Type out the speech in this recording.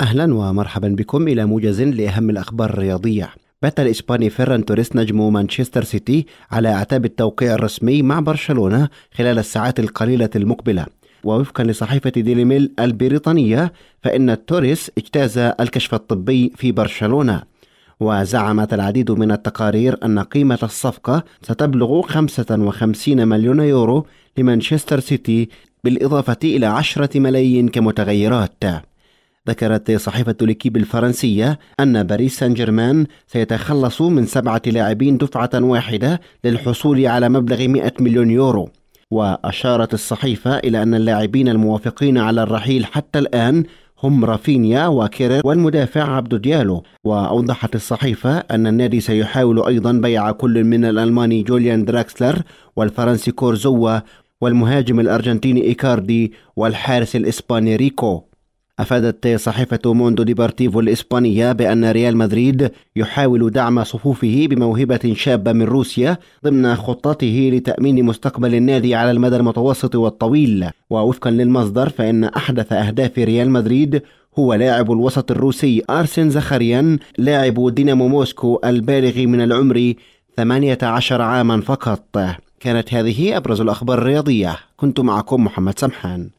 أهلا ومرحبا بكم إلى موجز لأهم الأخبار الرياضية. بات الإسباني فيران توريس نجم مانشستر سيتي على أعتاب التوقيع الرسمي مع برشلونة خلال الساعات القليلة المقبلة. ووفقا لصحيفة ديلي ميل البريطانية فإن توريس اجتاز الكشف الطبي في برشلونة. وزعمت العديد من التقارير أن قيمة الصفقة ستبلغ 55 مليون يورو لمانشستر سيتي بالإضافة إلى 10 ملايين كمتغيرات. ذكرت صحيفة ليكيب الفرنسية أن باريس سان جيرمان سيتخلص من سبعة لاعبين دفعة واحدة للحصول على مبلغ 100 مليون يورو. وأشارت الصحيفة إلى أن اللاعبين الموافقين على الرحيل حتى الآن هم رافينيا وكيرر والمدافع عبد ديالو. وأوضحت الصحيفة أن النادي سيحاول أيضا بيع كل من الألماني جوليان دراكسلر والفرنسي كورزاوا والمهاجم الأرجنتيني إيكاردي والحارس الإسباني ريكو. أفادت صحيفة موندو ديبورتيفو الإسبانية بأن ريال مدريد يحاول دعم صفوفه بموهبة شابة من روسيا ضمن خطته لتأمين مستقبل النادي على المدى المتوسط والطويل. ووفقا للمصدر فإن أحدث أهداف ريال مدريد هو لاعب الوسط الروسي أرسن زاخاريان لاعب دينامو موسكو البالغ من العمر 18 عاما فقط. كانت هذه أبرز الأخبار الرياضية. كنت معكم محمد سمحان.